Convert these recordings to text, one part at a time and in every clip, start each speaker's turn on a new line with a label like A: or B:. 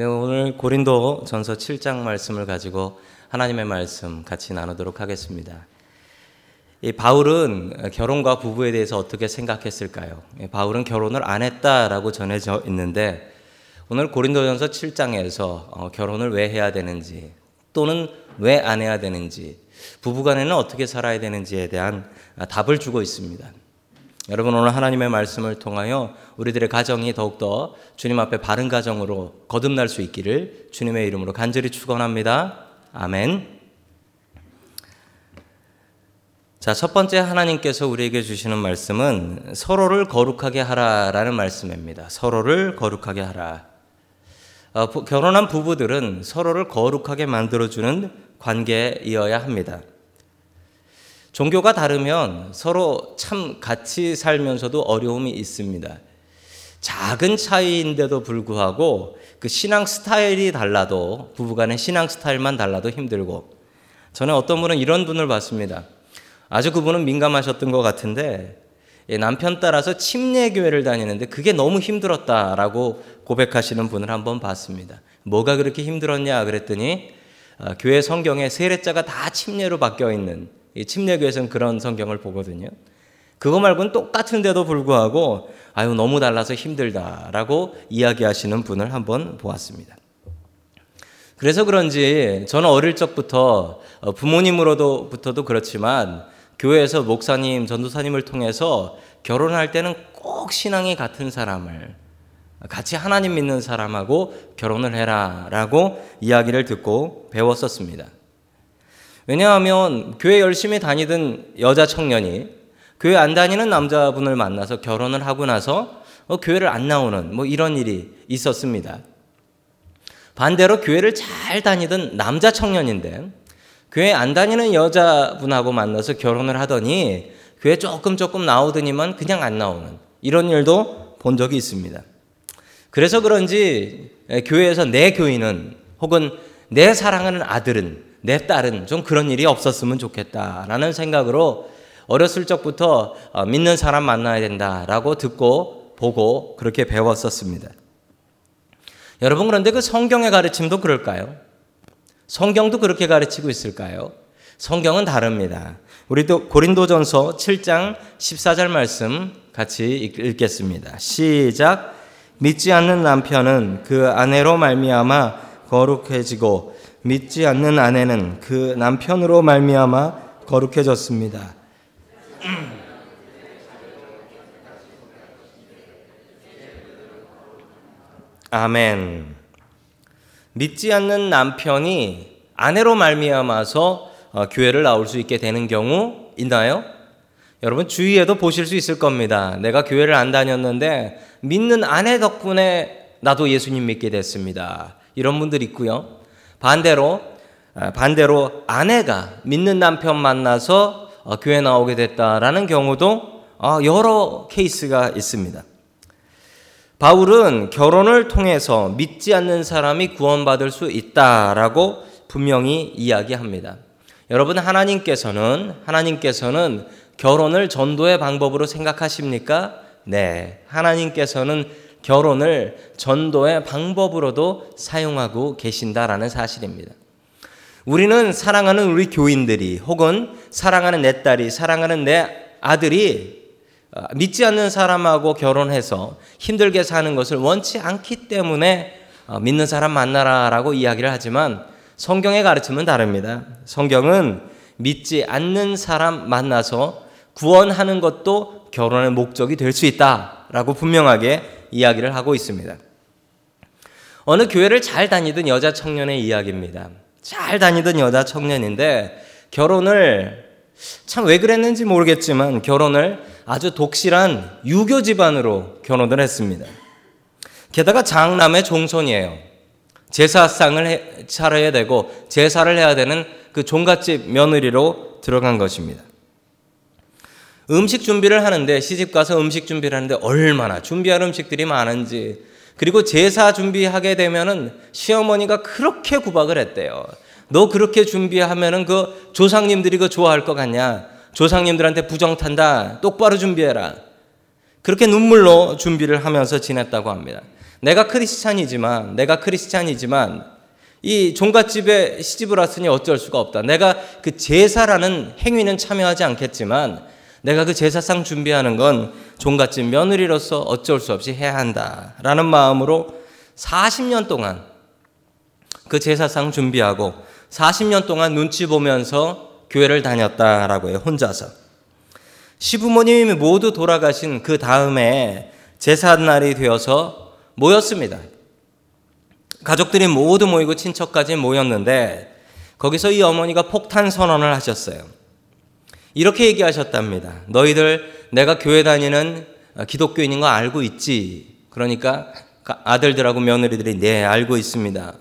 A: 네, 오늘 고린도 전서 7장 말씀을 가지고 하나님의 말씀 같이 나누도록 하겠습니다. 이 바울은 결혼과 부부에 대해서 어떻게 생각했을까요? 바울은 결혼을 안 했다라고 전해져 있는데 오늘 고린도전서 7장에서 어, 결혼을 왜 해야 되는지 또는 왜 안 해야 되는지 부부간에는 어떻게 살아야 되는지에 대한 답을 주고 있습니다. 여러분 오늘 하나님의 말씀을 통하여 우리들의 가정이 더욱더 주님 앞에 바른 가정으로 거듭날 수 있기를 주님의 이름으로 간절히 축원합니다. 아멘. 자, 첫 번째 하나님께서 우리에게 주시는 말씀은 서로를 거룩하게 하라라는 말씀입니다. 서로를 거룩하게 하라. 어, 결혼한 부부들은 서로를 거룩하게 만들어주는 관계이어야 합니다. 종교가 다르면 서로 참 같이 살면서도 어려움이 있습니다. 작은 차이인데도 불구하고 그 신앙 스타일이 달라도 부부간의 신앙 스타일만 달라도 힘들고 저는 어떤 분은 이런 분을 봤습니다. 아주 그분은 민감하셨던 것 같은데 남편 따라서 침례교회를 다니는데 그게 너무 힘들었다라고 고백하시는 분을 한번 봤습니다. 뭐가 그렇게 힘들었냐 그랬더니 어, 교회 성경에 세례자가 다 침례로 바뀌어 있는 침례교에서는 그런 성경을 보거든요. 그거 말고는 똑같은데도 불구하고 아유 너무 달라서 힘들다라고 이야기하시는 분을 한번 보았습니다. 그래서 그런지 저는 어릴 적부터 어, 부모님으로부터도 그렇지만 교회에서 목사님, 전도사님을 통해서 결혼할 때는 꼭 신앙이 같은 사람을 같이 하나님 믿는 사람하고 결혼을 해라라고 이야기를 듣고 배웠었습니다. 왜냐하면 교회 열심히 다니던 여자 청년이 교회 안 다니는 남자분을 만나서 결혼을 하고 나서 어, 교회를 안 나오는 뭐 이런 일이 있었습니다. 반대로 교회를 잘 다니던 남자 청년인데 교회 안 다니는 여자분하고 만나서 결혼을 하더니 교회 조금 조금 나오더니만 그냥 안 나오는 이런 일도 본 적이 있습니다. 그래서 그런지 교회에서 내 교인은 혹은 내 사랑하는 아들은 내 딸은 좀 그런 일이 없었으면 좋겠다라는 생각으로 어렸을 적부터 어, 믿는 사람 만나야 된다라고 듣고 보고 그렇게 배웠었습니다. 여러분 그런데 그 성경의 가르침도 그럴까요? 성경도 그렇게 가르치고 있을까요? 성경은 다릅니다. 우리도 고린도전서 7장 14절 말씀 같이 읽겠습니다. 시작 믿지 않는 남편은 그 아내로 말미암아 거룩해지고 믿지 않는 아내는 그 남편으로 말미암아 거룩해졌습니다. 아멘. 믿지 않는 남편이 아내로 말미암아서 어, 교회를 나올 수 있게 되는 경우 있나요? 여러분 주위에도 보실 수 있을 겁니다. 내가 교회를 안 다녔는데 믿는 아내 덕분에 나도 예수님 믿게 됐습니다. 이런 분들 있고요. 반대로 아, 반대로 아내가 믿는 남편 만나서 어, 교회 나오게 됐다라는 경우도 어, 여러 케이스가 있습니다. 바울은 결혼을 통해서 믿지 않는 사람이 구원받을 수 있다라고 분명히 이야기합니다. 여러분 하나님께서는 하나님께서는 결혼을 전도의 방법으로 생각하십니까? 네. 하나님께서는 결혼을 전도의 방법으로도 사용하고 계신다라는 사실입니다. 우리는 사랑하는 우리 교인들이 혹은 사랑하는 내 딸이 사랑하는 내 아들이 어, 믿지 않는 사람하고 결혼해서 힘들게 사는 것을 원치 않기 때문에 어, 믿는 사람 만나라라고 이야기를 하지만 성경의 가르침은 다릅니다. 성경은 믿지 않는 사람 만나서 구원하는 것도 결혼의 목적이 될 수 있다라고 분명하게 이야기를 하고 있습니다. 어느 교회를 잘 다니던 여자 청년의 이야기입니다. 잘 다니던 여자 청년인데 결혼을 참 왜 그랬는지 모르겠지만 결혼을 아주 독실한 유교 집안으로 결혼을 했습니다. 게다가 장남의 종손이에요. 제사상을 차려야 되고 제사를 해야 되는 그 종갓집 며느리로 들어간 것입니다. 음식 준비를 하는데 시집 가서 음식 준비를 하는데 얼마나 준비할 음식들이 많은지 그리고 제사 준비하게 되면은 시어머니가 그렇게 구박을 했대요. 너 그렇게 준비하면은 그 조상님들이 그 좋아할 것 같냐? 조상님들한테 부정 탄다. 똑바로 준비해라. 그렇게 눈물로 준비를 하면서 지냈다고 합니다. 내가 크리스찬이지만 내가 크리스찬이지만 이 종갓집에 시집을 왔으니 어쩔 수가 없다. 내가 그 제사라는 행위는 참여하지 않겠지만 내가 그 제사상 준비하는 건 종갓집 며느리로서 어쩔 수 없이 해야 한다라는 마음으로 40년 동안 그 제사상 준비하고 40년 동안 눈치 보면서 교회를 다녔다라고 해요. 혼자서. 시부모님이 모두 돌아가신 그 다음에 제삿날이 되어서 모였습니다. 가족들이 모두 모이고 친척까지 모였는데 거기서 이 어머니가 폭탄 선언을 하셨어요. 이렇게 얘기하셨답니다. 너희들 내가 교회 다니는 기독교인인 거 알고 있지? 그러니까 아들들하고 며느리들이 네, 알고 있습니다.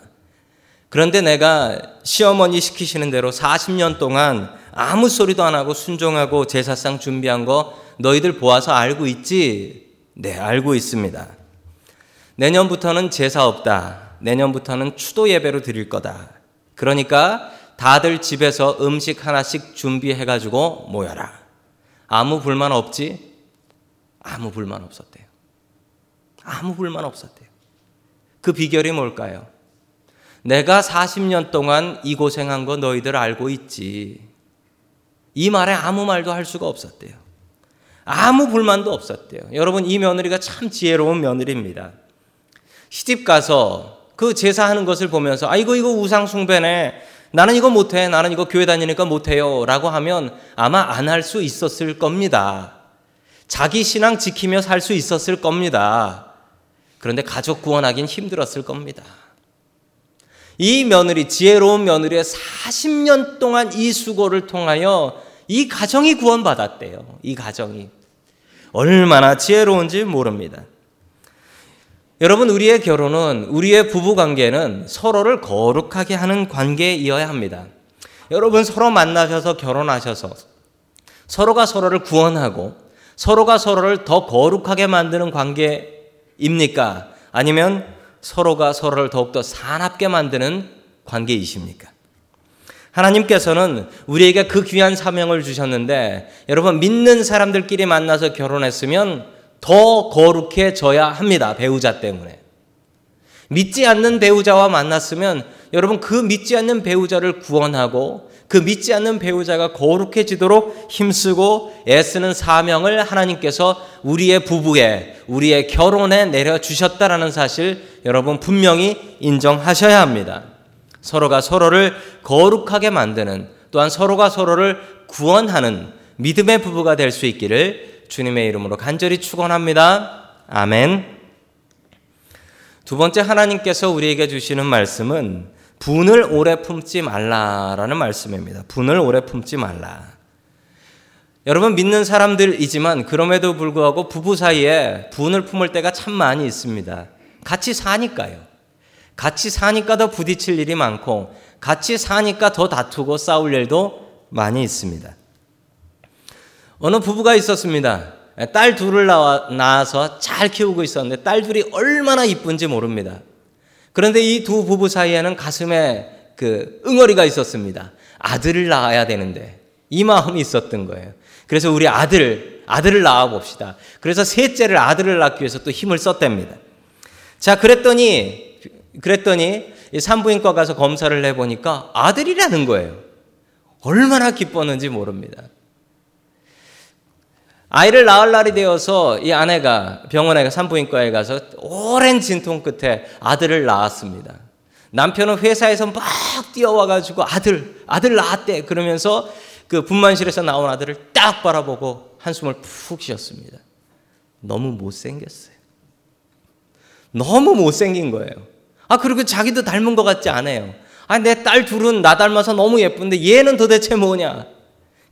A: 그런데 내가 시어머니 시키시는 대로 40년 동안 아무 소리도 안 하고 순종하고 제사상 준비한 거 너희들 보아서 알고 있지? 네, 알고 있습니다. 내년부터는 제사 없다. 내년부터는 추도 예배로 드릴 거다. 그러니까 다들 집에서 음식 하나씩 준비해가지고 모여라. 아무 불만 없지? 아무 불만 없었대요. 아무 불만 없었대요. 그 비결이 뭘까요? 내가 40년 동안 이 고생한 거 너희들 알고 있지. 이 말에 아무 말도 할 수가 없었대요. 아무 불만도 없었대요. 여러분, 이 며느리가 참 지혜로운 며느리입니다. 시집 가서 그 제사하는 것을 보면서, 아, 이거, 이거 우상숭배네. 나는 이거 못해. 나는 이거 교회 다니니까 못해요. 라고 하면 아마 안 할 수 있었을 겁니다. 자기 신앙 지키며 살 수 있었을 겁니다. 그런데 가족 구원하긴 힘들었을 겁니다. 이 며느리, 지혜로운 며느리의 40년 동안 이 수고를 통하여 이 가정이 구원받았대요. 이 가정이. 얼마나 지혜로운지 모릅니다. 여러분, 우리의 결혼은, 우리의 부부 관계는 서로를 거룩하게 하는 관계이어야 합니다. 여러분, 서로 만나셔서 결혼하셔서 서로가 서로를 구원하고 서로가 서로를 더 거룩하게 만드는 관계입니까? 아니면 서로가 서로를 더욱더 사납게 만드는 관계이십니까? 하나님께서는 우리에게 그 귀한 사명을 주셨는데 여러분 믿는 사람들끼리 만나서 결혼했으면 더 거룩해져야 합니다. 배우자 때문에. 믿지 않는 배우자와 만났으면 여러분 그 믿지 않는 배우자를 구원하고 그 믿지 않는 배우자가 거룩해지도록 힘쓰고 애쓰는 사명을 하나님께서 우리의 부부에 우리의 결혼에 내려 주셨다라는 사실 여러분 분명히 인정하셔야 합니다. 서로가 서로를 거룩하게 만드는 또한 서로가 서로를 구원하는 믿음의 부부가 될 수 있기를 주님의 이름으로 간절히 축원합니다. 아멘. 두 번째 하나님께서 우리에게 주시는 말씀은 분을 오래 품지 말라라는 말씀입니다. 분을 오래 품지 말라. 여러분 믿는 사람들이지만 그럼에도 불구하고 부부 사이에 분을 품을 때가 참 많이 있습니다. 같이 사니까요. 같이 사니까 더 부딪힐 일이 많고 같이 사니까 더 다투고 싸울 일도 많이 있습니다. 어느 부부가 있었습니다. 딸 둘을 낳아서 잘 키우고 있었는데 딸 둘이 얼마나 이쁜지 모릅니다. 그런데 이 두 부부 사이에는 가슴에 그 응어리가 있었습니다. 아들을 낳아야 되는데 이 마음이 있었던 거예요. 그래서 우리 아들 아들을 낳아 봅시다. 그래서 셋째를 아들을 낳기 위해서 또 힘을 썼답니다. 자, 그랬더니 그랬더니 산부인과 가서 검사를 해 보니까 아들이라는 거예요. 얼마나 기뻤는지 모릅니다. 아이를 낳을 날이 되어서 이 아내가 병원에 산부인과에 가서 오랜 진통 끝에 아들을 낳았습니다. 남편은 회사에서 막 뛰어와 가지고 아들, 아들 낳았대. 그러면서 그 분만실에서 나온 아들을 딱 바라보고 한숨을 푹 쉬었습니다. 너무 못생겼어요. 너무 못생긴 거예요. 아, 그리고 자기도 닮은 것 같지 않아요. 아, 내 딸 둘은 나 닮아서 너무 예쁜데 얘는 도대체 뭐냐.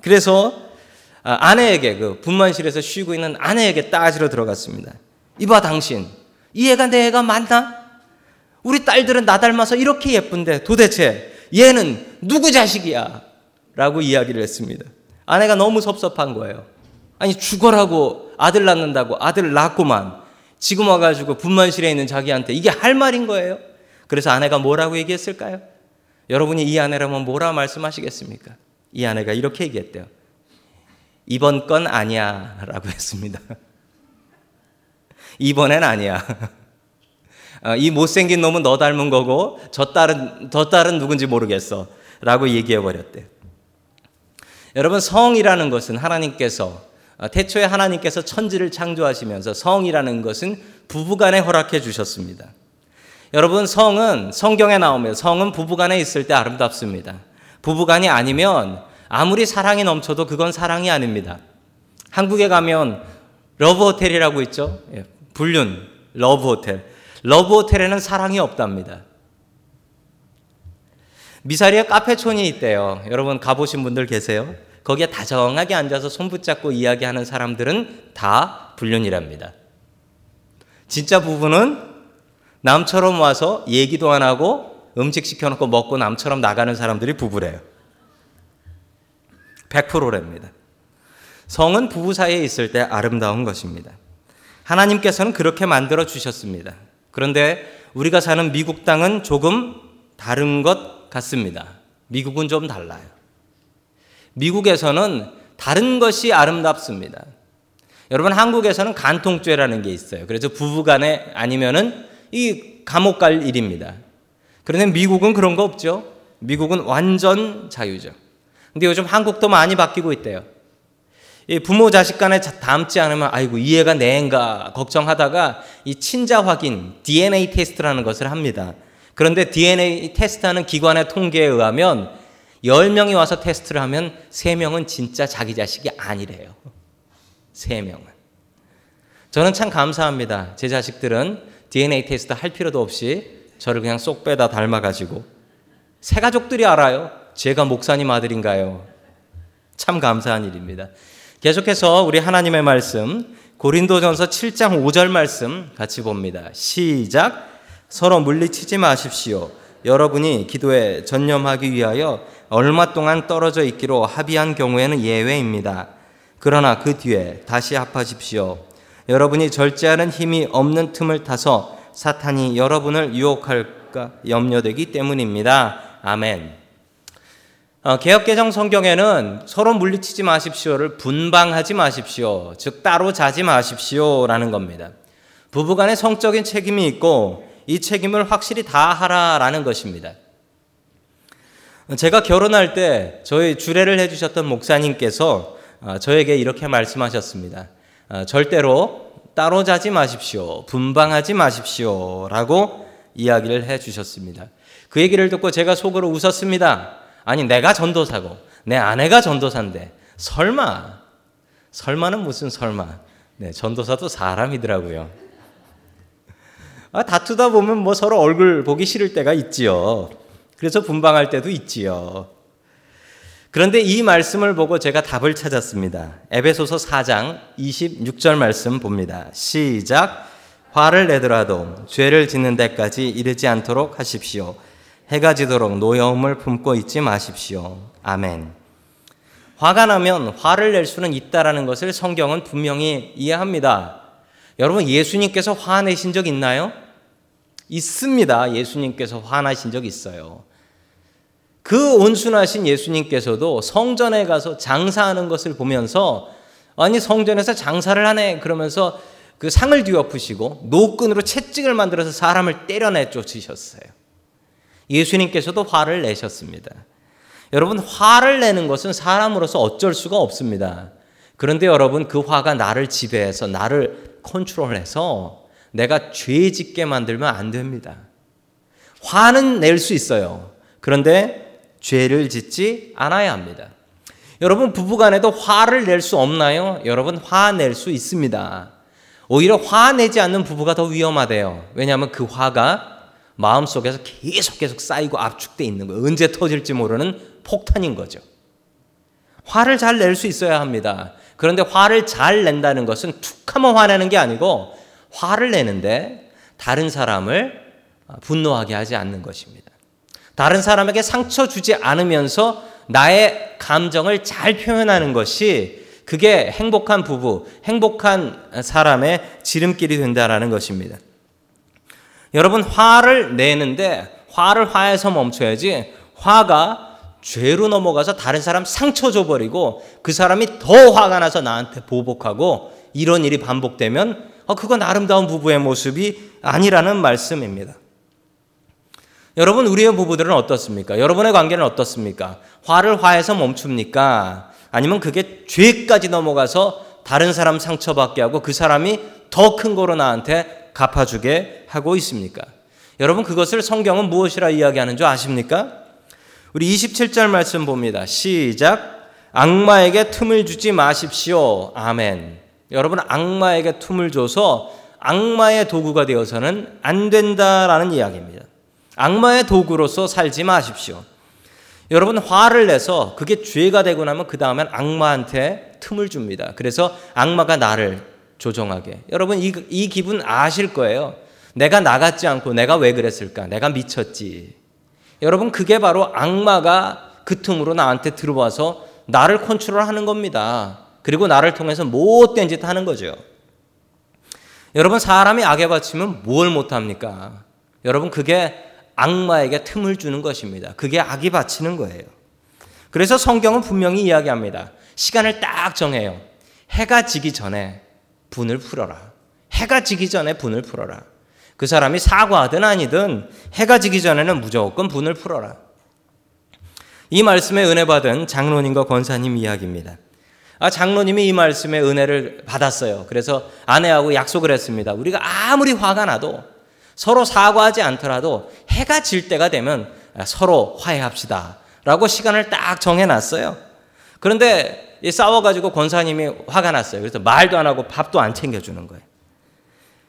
A: 그래서 아, 아내에게 그 분만실에서 쉬고 있는 아내에게 따지러 들어갔습니다. 이봐 당신 이 애가 내 애가 맞나? 우리 딸들은 나 닮아서 이렇게 예쁜데 도대체 얘는 누구 자식이야? 라고 이야기를 했습니다. 아내가 너무 섭섭한 거예요. 아니 죽어라고 아들 낳는다고 아들을 낳고만 지금 와가지고 분만실에 있는 자기한테 이게 할 말인 거예요? 그래서 아내가 뭐라고 얘기했을까요? 여러분이 이 아내라면 뭐라 말씀하시겠습니까? 이 아내가 이렇게 얘기했대요. 이번 건 아니야. 라고 했습니다. 이번엔 아니야. 어, 이 못생긴 놈은 너 닮은 거고 저 딸은 저 딸은 누군지 모르겠어. 라고 얘기해 버렸대. 여러분 성이라는 것은 하나님께서 어, 태초에 하나님께서 천지를 창조하시면서 성이라는 것은 부부간에 허락해 주셨습니다. 여러분 성은 성경에 나오면 성은 부부간에 있을 때 아름답습니다. 부부간이 아니면 아무리 사랑이 넘쳐도 그건 사랑이 아닙니다. 한국에 가면 러브 호텔이라고 있죠. 예, 불륜 러브 호텔. 러브 호텔에는 사랑이 없답니다. 미사리에 카페촌이 있대요. 여러분 가보신 분들 계세요? 거기에 다정하게 앉아서 손 붙잡고 이야기하는 사람들은 다 불륜이랍니다. 진짜 부부는 남처럼 와서 얘기도 안 하고 음식 시켜놓고 먹고 남처럼 나가는 사람들이 부부래요. 100%랍니다. 성은 부부 사이에 있을 때 아름다운 것입니다. 하나님께서는 그렇게 만들어 주셨습니다. 그런데 우리가 사는 미국 땅은 조금 다른 것 같습니다. 미국은 좀 달라요. 미국에서는 다른 것이 아름답습니다. 여러분 한국에서는 간통죄라는 게 있어요. 그래서 부부간에 아니면은 이 감옥 갈 일입니다. 그런데 미국은 그런 거 없죠. 미국은 완전 자유죠. 근데 요즘 한국도 많이 바뀌고 있대요. 부모 자식 간에 닮지 않으면 아이고 이해가 내인가 걱정하다가 이 친자 확인 DNA 테스트라는 것을 합니다. 그런데 DNA 테스트하는 기관의 통계에 의하면 10명이 와서 테스트를 하면 3명은 진짜 자기 자식이 아니래요. 3명은. 저는 참 감사합니다. 제 자식들은 DNA 테스트 할 필요도 없이 저를 그냥 쏙 빼다 닮아가지고 새 가족들이 알아요. 제가 목사님 아들인가요? 참 감사한 일입니다. 계속해서 우리 하나님의 말씀 고린도전서 7장 5절 말씀 같이 봅니다. 시작 서로 물리치지 마십시오. 여러분이 기도에 전념하기 위하여 얼마 동안 떨어져 있기로 합의한 경우에는 예외입니다. 그러나 그 뒤에 다시 합하십시오. 여러분이 절제하는 힘이 없는 틈을 타서 사탄이 여러분을 유혹할까 염려되기 때문입니다. 아멘. 어, 개혁개정 성경에는 서로 물리치지 마십시오를 분방하지 마십시오. 즉, 따로 자지 마십시오라는 겁니다. 부부간에 성적인 책임이 있고 이 책임을 확실히 다 하라라는 것입니다. 제가 결혼할 때 저희 주례를 해주셨던 목사님께서 어, 저에게 이렇게 말씀하셨습니다. 어, 절대로 따로 자지 마십시오. 분방하지 마십시오. 라고 이야기를 해 주셨습니다. 그 얘기를 듣고 제가 속으로 웃었습니다. 아니 내가 전도사고 내 아내가 전도사인데 설마 설마는 무슨 설마 네, 전도사도 사람이더라고요. 아, 다투다 보면 뭐 서로 얼굴 보기 싫을 때가 있지요. 그래서 분방할 때도 있지요. 그런데 이 말씀을 보고 제가 답을 찾았습니다. 에베소서 4장 26절 말씀 봅니다. 시작. 화를 내더라도 죄를 짓는 데까지 이르지 않도록 하십시오. 해가 지도록 노여움을 품고 있지 마십시오. 아멘. 화가 나면 화를 낼 수는 있다라는 것을 성경은 분명히 이해합니다. 여러분 예수님께서 화내신 적 있나요? 있습니다. 예수님께서 화나신 적 있어요. 그 온순하신 예수님께서도 성전에 가서 장사하는 것을 보면서 아니 성전에서 장사를 하네 그러면서 그 상을 뒤엎으시고 노끈으로 채찍을 만들어서 사람을 때려내 쫓으셨어요. 예수님께서도 화를 내셨습니다. 여러분, 화를 내는 것은 사람으로서 어쩔 수가 없습니다. 그런데 여러분, 그 화가 나를 지배해서 나를 컨트롤해서 내가 죄 짓게 만들면 안 됩니다. 화는 낼 수 있어요. 그런데 죄를 짓지 않아야 합니다. 여러분, 부부간에도 화를 낼 수 없나요? 여러분, 화낼 수 있습니다. 오히려 화 내지 않는 부부가 더 위험하대요. 왜냐하면 그 화가 마음속에서 계속 계속 쌓이고 압축돼 있는 거예요. 언제 터질지 모르는 폭탄인 거죠. 화를 잘 낼 수 있어야 합니다. 그런데 화를 잘 낸다는 것은 툭 하면 화내는 게 아니고 화를 내는데 다른 사람을 분노하게 하지 않는 것입니다. 다른 사람에게 상처 주지 않으면서 나의 감정을 잘 표현하는 것이 그게 행복한 부부, 행복한 사람의 지름길이 된다라는 것입니다. 여러분 화를 내는데 화를 화에서 멈춰야지 화가 죄로 넘어가서 다른 사람 상처 줘버리고 그 사람이 더 화가 나서 나한테 보복하고 이런 일이 반복되면 어, 그건 아름다운 부부의 모습이 아니라는 말씀입니다. 여러분, 우리의 부부들은 어떻습니까? 여러분의 관계는 어떻습니까? 화를 화해서 멈춥니까? 아니면 그게 죄까지 넘어가서 다른 사람 상처받게 하고 그 사람이 더 큰 거로 나한테 갚아주게 하고 있습니까? 여러분, 그것을 성경은 무엇이라 이야기하는 줄 아십니까? 우리 27절 말씀 봅니다. 시작. 악마에게 틈을 주지 마십시오. 아멘. 여러분, 악마에게 틈을 줘서 악마의 도구가 되어서는 안 된다라는 이야기입니다. 악마의 도구로서 살지 마십시오. 여러분 화를 내서 그게 죄가 되고 나면 그 다음엔 악마한테 틈을 줍니다. 그래서 악마가 나를 조종하게. 여러분 이, 이 기분 아실 거예요. 내가 나갔지 않고 내가 왜 그랬을까? 내가 미쳤지. 여러분 그게 바로 악마가 그 틈으로 나한테 들어와서 나를 컨트롤하는 겁니다. 그리고 나를 통해서 못된 짓 하는 거죠. 여러분 사람이 악에 바치면 뭘 못합니까? 여러분 그게 악마에게 틈을 주는 것입니다. 그게 악이 바치는 거예요. 그래서 성경은 분명히 이야기합니다. 시간을 딱 정해요. 해가 지기 전에 분을 풀어라. 해가 지기 전에 분을 풀어라. 그 사람이 사과하든 아니든 해가 지기 전에는 무조건 분을 풀어라. 이 말씀에 은혜 받은 장로님과 권사님 이야기입니다. 아, 장로님이 이 말씀에 은혜를 받았어요. 그래서 아내하고 약속을 했습니다. 우리가 아무리 화가 나도 서로 사과하지 않더라도 해가 질 때가 되면 서로 화해합시다. 라고 시간을 딱 정해놨어요. 그런데 싸워가지고 권사님이 화가 났어요. 그래서 말도 안 하고 밥도 안 챙겨주는 거예요.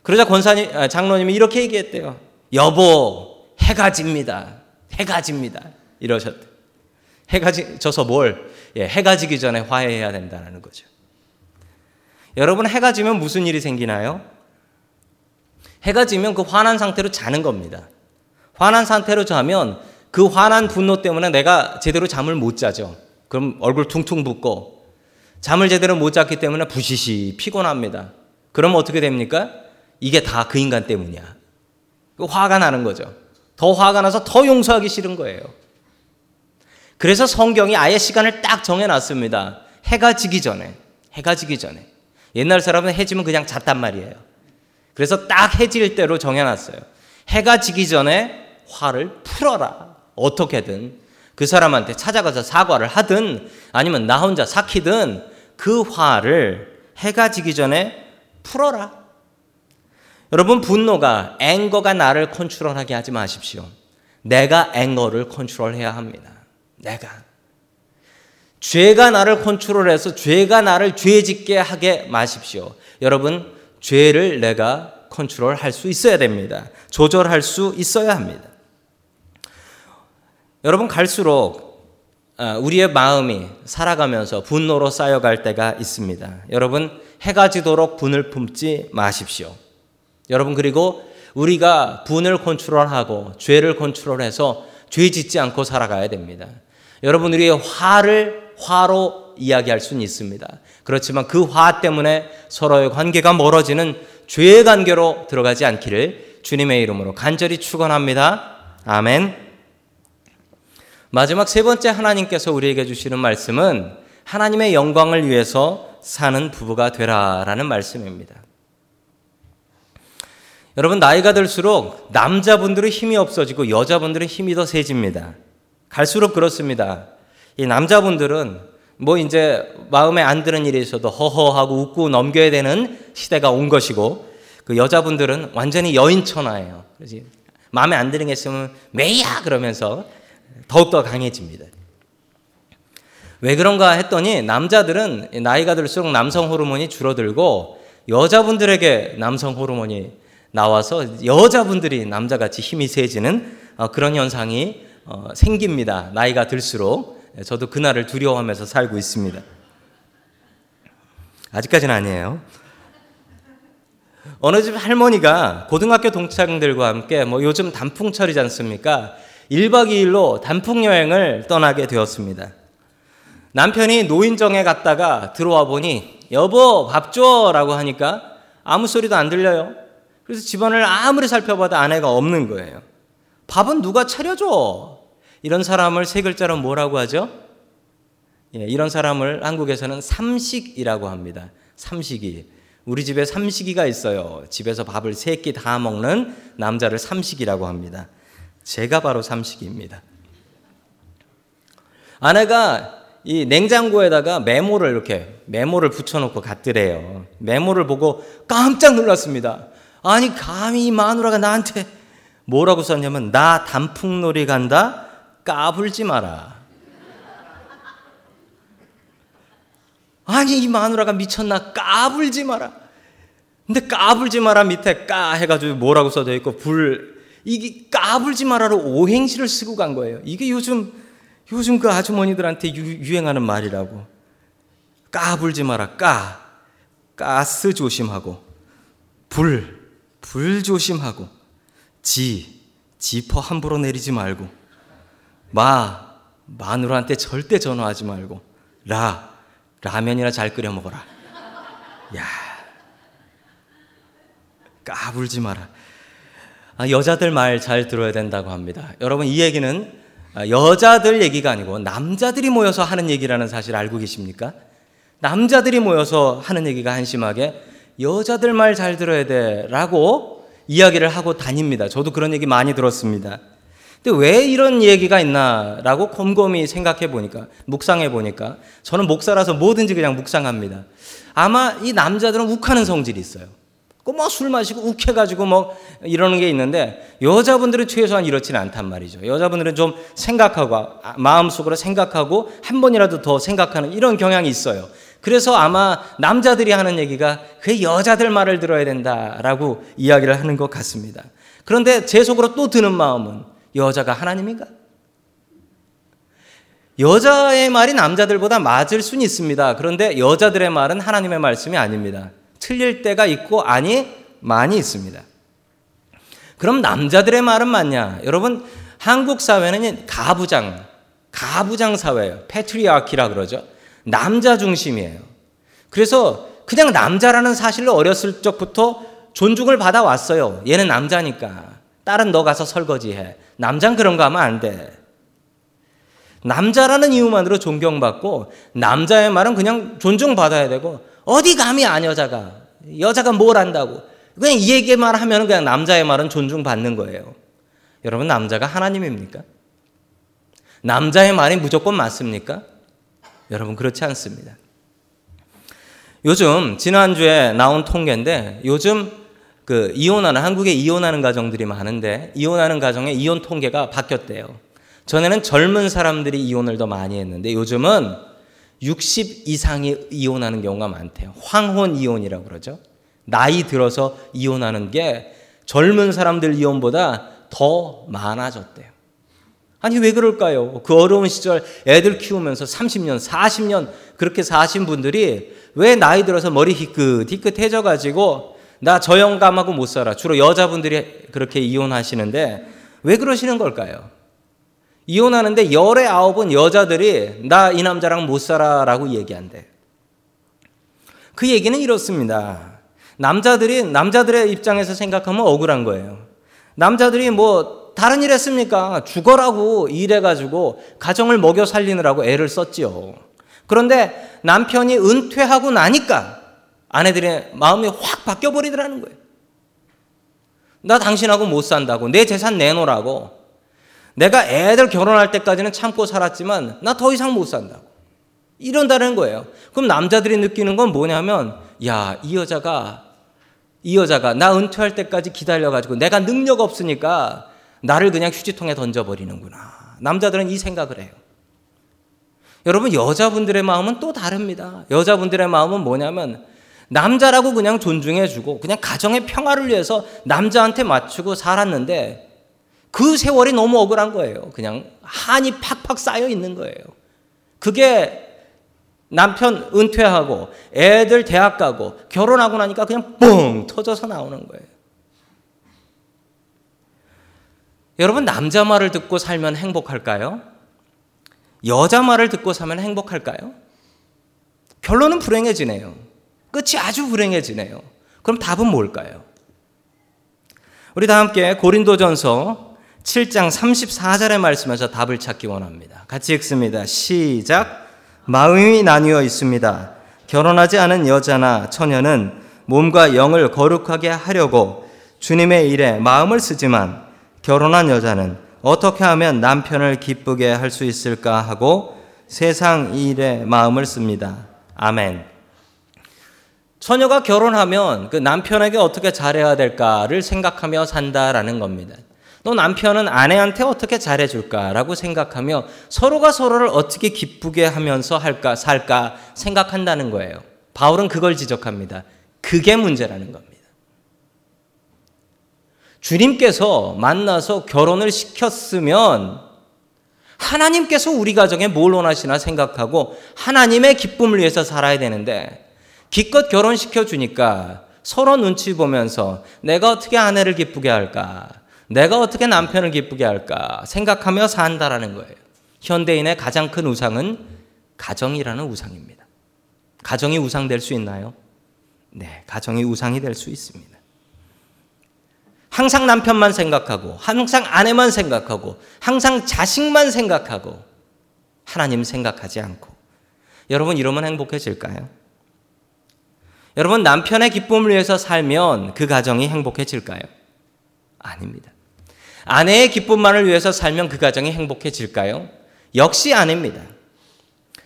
A: 그러자 권사님, 아, 장로님이 이렇게 얘기했대요. 여보, 해가 집니다. 해가 집니다. 이러셨대. 해가 져서 뭘? 예, 해가 지기 전에 화해해야 된다는 거죠. 여러분, 해가 지면 무슨 일이 생기나요? 해가 지면 그 화난 상태로 자는 겁니다. 화난 상태로 자면 그 화난 분노 때문에 내가 제대로 잠을 못 자죠. 그럼 얼굴 퉁퉁 붓고 잠을 제대로 못 잤기 때문에 부시시 피곤합니다. 그럼 어떻게 됩니까? 이게 다 그 인간 때문이야. 그 화가 나는 거죠. 더 화가 나서 더 용서하기 싫은 거예요. 그래서 성경이 아예 시간을 딱 정해놨습니다. 해가 지기 전에, 해가 지기 전에. 옛날 사람은 해지면 그냥 잤단 말이에요. 그래서 딱 해질 대로 정해놨어요. 해가 지기 전에 화를 풀어라. 어떻게든 그 사람한테 찾아가서 사과를 하든 아니면 나 혼자 삭히든 그 화를 해가 지기 전에 풀어라. 여러분 분노가 앵거가 나를 컨트롤하게 하지 마십시오. 내가 anger를 컨트롤해야 합니다. 내가 죄가 나를 컨트롤해서 죄가 나를 죄짓게 하게 마십시오. 여러분 죄를 내가 컨트롤 할 수 있어야 됩니다. 조절할 수 있어야 합니다. 여러분, 갈수록 아, 우리의 마음이 살아가면서 분노로 쌓여갈 때가 있습니다. 여러분, 해가 지도록 분을 품지 마십시오. 여러분, 그리고 우리가 분을 컨트롤하고 죄를 컨트롤해서 죄 짓지 않고 살아가야 됩니다. 여러분, 우리의 화를 화로 이야기할 수는 있습니다. 그렇지만 그 화 때문에 서로의 관계가 멀어지는 죄의 관계로 들어가지 않기를 주님의 이름으로 간절히 축원합니다. 아멘. 마지막 세 번째 하나님께서 우리에게 주시는 말씀은 하나님의 영광을 위해서 사는 부부가 되라라는 말씀입니다. 여러분 나이가 들수록 남자분들은 힘이 없어지고 여자분들은 힘이 더 세집니다. 갈수록 그렇습니다. 이 남자분들은 뭐 이제 마음에 안 드는 일이 있어도 허허하고 웃고 넘겨야 되는 시대가 온 것이고 그 여자분들은 완전히 여인천하예요. 그래서 마음에 안 드는 게 있으면 매야 그러면서 더욱더 강해집니다. 왜 그런가 했더니 남자들은 나이가 들수록 남성 호르몬이 줄어들고 여자분들에게 남성 호르몬이 나와서 여자분들이 남자같이 힘이 세지는 어, 그런 현상이 어, 생깁니다. 나이가 들수록. 예, 저도 그날을 두려워하면서 살고 있습니다. 아직까지는 아니에요. 어느 집 할머니가 고등학교 동창들과 함께 뭐 요즘 단풍철이지 않습니까? 1박 2일로 단풍 여행을 떠나게 되었습니다. 남편이 노인정에 갔다가 들어와 보니 여보 밥 줘라고 하니까 아무 소리도 안 들려요. 그래서 집안을 아무리 살펴봐도 아내가 없는 거예요. 밥은 누가 차려줘? 이런 사람을 세 글자로 뭐라고 하죠? 예, 이런 사람을 한국에서는 삼식이라고 합니다. 삼식이. 우리 집에 삼식이가 있어요. 집에서 밥을 세 끼 다 먹는 남자를 삼식이라고 합니다. 제가 바로 삼식이입니다. 아내가 이 냉장고에다가 메모를 이렇게 메모를 붙여놓고 갔더래요. 메모를 보고 깜짝 놀랐습니다. 아니 감히 이 마누라가 나한테 뭐라고 썼냐면 나 단풍놀이 간다 까불지 마라. 아니 이 마누라가 미쳤나 까불지 마라. 근데 까불지 마라 밑에 까 해가지고 뭐라고 써져 있고 불 이게 까불지 마라로 오행시를 쓰고 간 거예요. 이게 요즘 요즘 그 아주머니들한테 유, 행하는 말이라고. 까불지 마라. 까. 가스 조심하고. 불. 불 조심하고. 지. 지퍼 함부로 내리지 말고. 마. 마누라한테 절대 전화하지 말고. 라. 라면이나 잘 끓여 먹어라. 야. 까불지 마라. 아, 여자들 말 잘 들어야 된다고 합니다. 여러분 이 얘기는 아, 여자들 얘기가 아니고 남자들이 모여서 하는 얘기라는 사실 알고 계십니까? 남자들이 모여서 하는 얘기가 한심하게 여자들 말 잘 들어야 돼라고 이야기를 하고 다닙니다. 저도 그런 얘기 많이 들었습니다. 근데 왜 이런 얘기가 있나라고 곰곰이 생각해 보니까 묵상해 보니까 저는 목사라서 뭐든지 그냥 묵상합니다. 아마 이 남자들은 욱하는 성질이 있어요. 뭐술 마시고 욱해가지고 뭐 이러는 게 있는데 여자분들은 최소한 이렇지는 않단 말이죠. 여자분들은 좀 생각하고 아, 마음속으로 생각하고 한 번이라도 더 생각하는 이런 경향이 있어요. 그래서 아마 남자들이 하는 얘기가 그 여자들 말을 들어야 된다라고 이야기를 하는 것 같습니다. 그런데 제 속으로 또 드는 마음은 여자가 하나님인가? 여자의 말이 남자들보다 맞을 수는 있습니다. 그런데 여자들의 말은 하나님의 말씀이 아닙니다. 틀릴 때가 있고 아니 많이 있습니다. 그럼 남자들의 말은 맞냐? 여러분 한국 사회는 가부장 가부장 사회예요. 패트리아키라 그러죠. 남자 중심이에요. 그래서 그냥 남자라는 사실로 어렸을 적부터 존중을 받아 왔어요. 얘는 남자니까. 딸은 너 가서 설거지해. 남자는 그런 거 하면 안 돼. 남자라는 이유만으로 존경받고 남자의 말은 그냥 존중받아야 되고 어디 감히 안 여자가 여자가 뭘 안다고 그냥 이 얘기만 하면 그냥 남자의 말은 존중받는 거예요. 여러분 남자가 하나님입니까? 남자의 말이 무조건 맞습니까? 여러분 그렇지 않습니다. 요즘 지난주에 나온 통계인데 요즘 그 이혼하는 한국에 이혼하는 가정들이 많은데 이혼하는 가정의 이혼 통계가 바뀌었대요. 전에는 젊은 사람들이 이혼을 더 많이 했는데 요즘은 60 이상이 이혼하는 경우가 많대요. 황혼 이혼이라고 그러죠. 나이 들어서 이혼하는 게 젊은 사람들 이혼보다 더 많아졌대요. 아니, 왜 그럴까요? 그 어려운 시절 애들 키우면서 30년, 40년 그렇게 사신 분들이 왜 나이 들어서 머리 희끗희끗해져 가지고 나 저 영감하고 못 살아. 주로 여자분들이 그렇게 이혼하시는데 왜 그러시는 걸까요? 이혼하는데 열의 아홉은 여자들이 나 이 남자랑 못 살아라고 얘기한대. 그 얘기는 이렇습니다. 남자들이 남자들의 입장에서 생각하면 억울한 거예요. 남자들이 뭐 다른 일 했습니까? 죽어라고 일해가지고 가정을 먹여 살리느라고 애를 썼지요. 그런데 남편이 은퇴하고 나니까 아내들의 마음이 확 바뀌어 버리더라는 거예요. 나 당신하고 못 산다고 내 재산 내놓으라고 내가 애들 결혼할 때까지는 참고 살았지만 나 더 이상 못 산다고. 이런다는 거예요. 그럼 남자들이 느끼는 건 뭐냐면, 야, 이 여자가, 이 여자가 나 은퇴할 때까지 기다려 가지고 내가 능력 없으니까 나를 그냥 휴지통에 던져 버리는구나. 남자들은 이 생각을 해요. 여러분, 여자분들의 마음은 또 다릅니다. 여자분들의 마음은 뭐냐면, 남자라고 그냥 존중해 주고, 그냥 가정의 평화를 위해서 남자한테 맞추고 살았는데, 그 세월이 너무 억울한 거예요. 그냥 한이 팍팍 쌓여 있는 거예요. 그게 남편 은퇴하고 애들 대학 가고 결혼하고 나니까 그냥 뻥 터져서 나오는 거예요. 여러분, 남자 말을 듣고 살면 행복할까요? 여자 말을 듣고 살면 행복할까요? 결론은 불행해지네요. 끝이 아주 불행해지네요. 그럼 답은 뭘까요? 우리 다 함께 고린도전서 7장 34절의 말씀에서 답을 찾기 원합니다. 같이 읽습니다. 시작. 마음이 나뉘어 있습니다. 결혼하지 않은 여자나 처녀는 몸과 영을 거룩하게 하려고 주님의 일에 마음을 쓰지만 결혼한 여자는 어떻게 하면 남편을 기쁘게 할 수 있을까 하고 세상 일에 마음을 씁니다. 아멘. 처녀가 결혼하면 그 남편에게 어떻게 잘해야 될까를 생각하며 산다라는 겁니다. 또 남편은 아내한테 어떻게 잘해줄까라고 생각하며 서로가 서로를 어떻게 기쁘게 하면서 할까, 살까 생각한다는 거예요. 바울은 그걸 지적합니다. 그게 문제라는 겁니다. 주님께서 만나서 결혼을 시켰으면 하나님께서 우리 가정에 뭘 원하시나 생각하고 하나님의 기쁨을 위해서 살아야 되는데 기껏 결혼시켜 주니까 서로 눈치 보면서 내가 어떻게 아내를 기쁘게 할까? 내가 어떻게 남편을 기쁘게 할까? 생각하며 산다라는 거예요. 현대인의 가장 큰 우상은 가정이라는 우상입니다. 가정이 우상될 수 있나요? 네, 가정이 우상이 될 수 있습니다. 항상 남편만 생각하고, 항상 아내만 생각하고, 항상 자식만 생각하고, 하나님 생각하지 않고. 여러분, 이러면 행복해질까요? 여러분, 남편의 기쁨을 위해서 살면 그 가정이 행복해질까요? 아닙니다. 아내의 기쁨만을 위해서 살면 그 가정이 행복해질까요? 역시 아닙니다.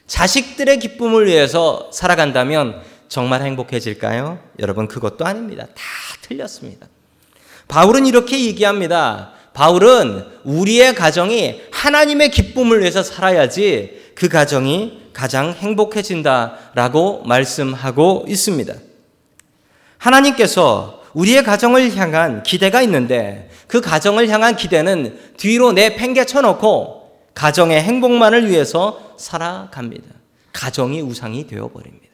A: 자식들의 기쁨을 위해서 살아간다면 정말 행복해질까요? 여러분, 그것도 아닙니다. 다 틀렸습니다. 바울은 이렇게 얘기합니다. 바울은 우리의 가정이 하나님의 기쁨을 위해서 살아야지 그 가정이 가장 행복해진다라고 말씀하고 있습니다. 하나님께서 우리의 가정을 향한 기대가 있는데 그 가정을 향한 기대는 뒤로 내팽개 쳐 놓고 가정의 행복만을 위해서 살아갑니다. 가정이 우상이 되어버립니다.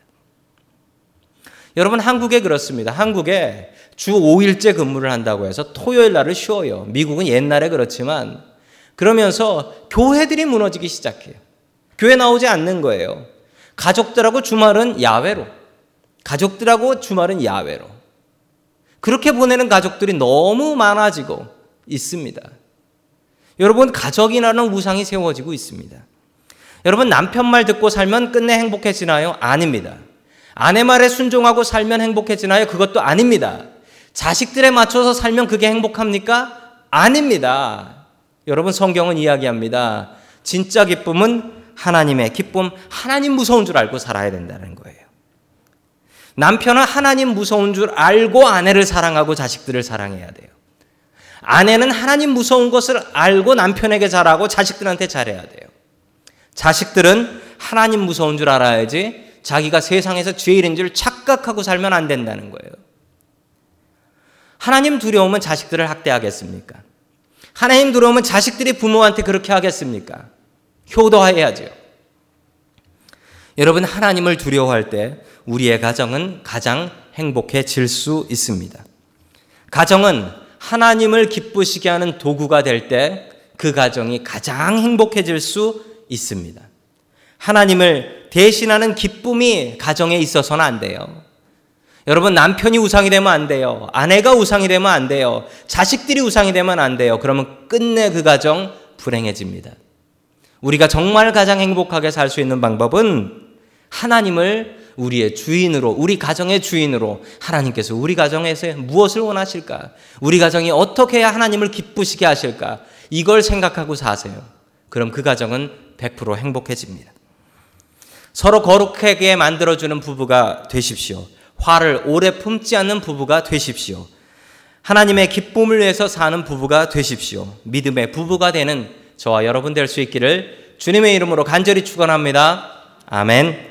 A: 여러분, 한국에 그렇습니다. 한국에 주 5일째 근무를 한다고 해서 토요일 날을 쉬어요. 미국은 옛날에 그렇지만 그러면서 교회들이 무너지기 시작해요. 교회 나오지 않는 거예요. 가족들하고 주말은 야외로. 가족들하고 주말은 야외로. 그렇게 보내는 가족들이 너무 많아지고 있습니다. 여러분, 가족이라는 우상이 세워지고 있습니다. 여러분, 남편 말 듣고 살면 끝내 행복해지나요? 아닙니다. 아내 말에 순종하고 살면 행복해지나요? 그것도 아닙니다. 자식들에 맞춰서 살면 그게 행복합니까? 아닙니다. 여러분, 성경은 이야기합니다. 진짜 기쁨은 하나님의 기쁨, 하나님 무서운 줄 알고 살아야 된다는 거예요. 남편은 하나님 무서운 줄 알고 아내를 사랑하고 자식들을 사랑해야 돼요. 아내는 하나님 무서운 것을 알고 남편에게 잘하고 자식들한테 잘해야 돼요. 자식들은 하나님 무서운 줄 알아야지 자기가 세상에서 죄인인 줄 착각하고 살면 안 된다는 거예요. 하나님 두려우면 자식들을 학대하겠습니까? 하나님 두려우면 자식들이 부모한테 그렇게 하겠습니까? 효도해야죠. 여러분, 하나님을 두려워할 때 우리의 가정은 가장 행복해질 수 있습니다. 가정은 하나님을 기쁘시게 하는 도구가 될 때 그 가정이 가장 행복해질 수 있습니다. 하나님을 대신하는 기쁨이 가정에 있어서는 안 돼요. 여러분, 남편이 우상이 되면 안 돼요. 아내가 우상이 되면 안 돼요. 자식들이 우상이 되면 안 돼요. 그러면 끝내 그 가정 불행해집니다. 우리가 정말 가장 행복하게 살 수 있는 방법은 하나님을 우리의 주인으로, 우리 가정의 주인으로 하나님께서 우리 가정에서 무엇을 원하실까? 우리 가정이 어떻게 해야 하나님을 기쁘시게 하실까? 이걸 생각하고 사세요. 그럼 그 가정은 100% 행복해집니다. 서로 거룩하게 만들어주는 부부가 되십시오. 화를 오래 품지 않는 부부가 되십시오. 하나님의 기쁨을 위해서 사는 부부가 되십시오. 믿음의 부부가 되는 저와 여러분 될 수 있기를 주님의 이름으로 간절히 축원합니다. 아멘.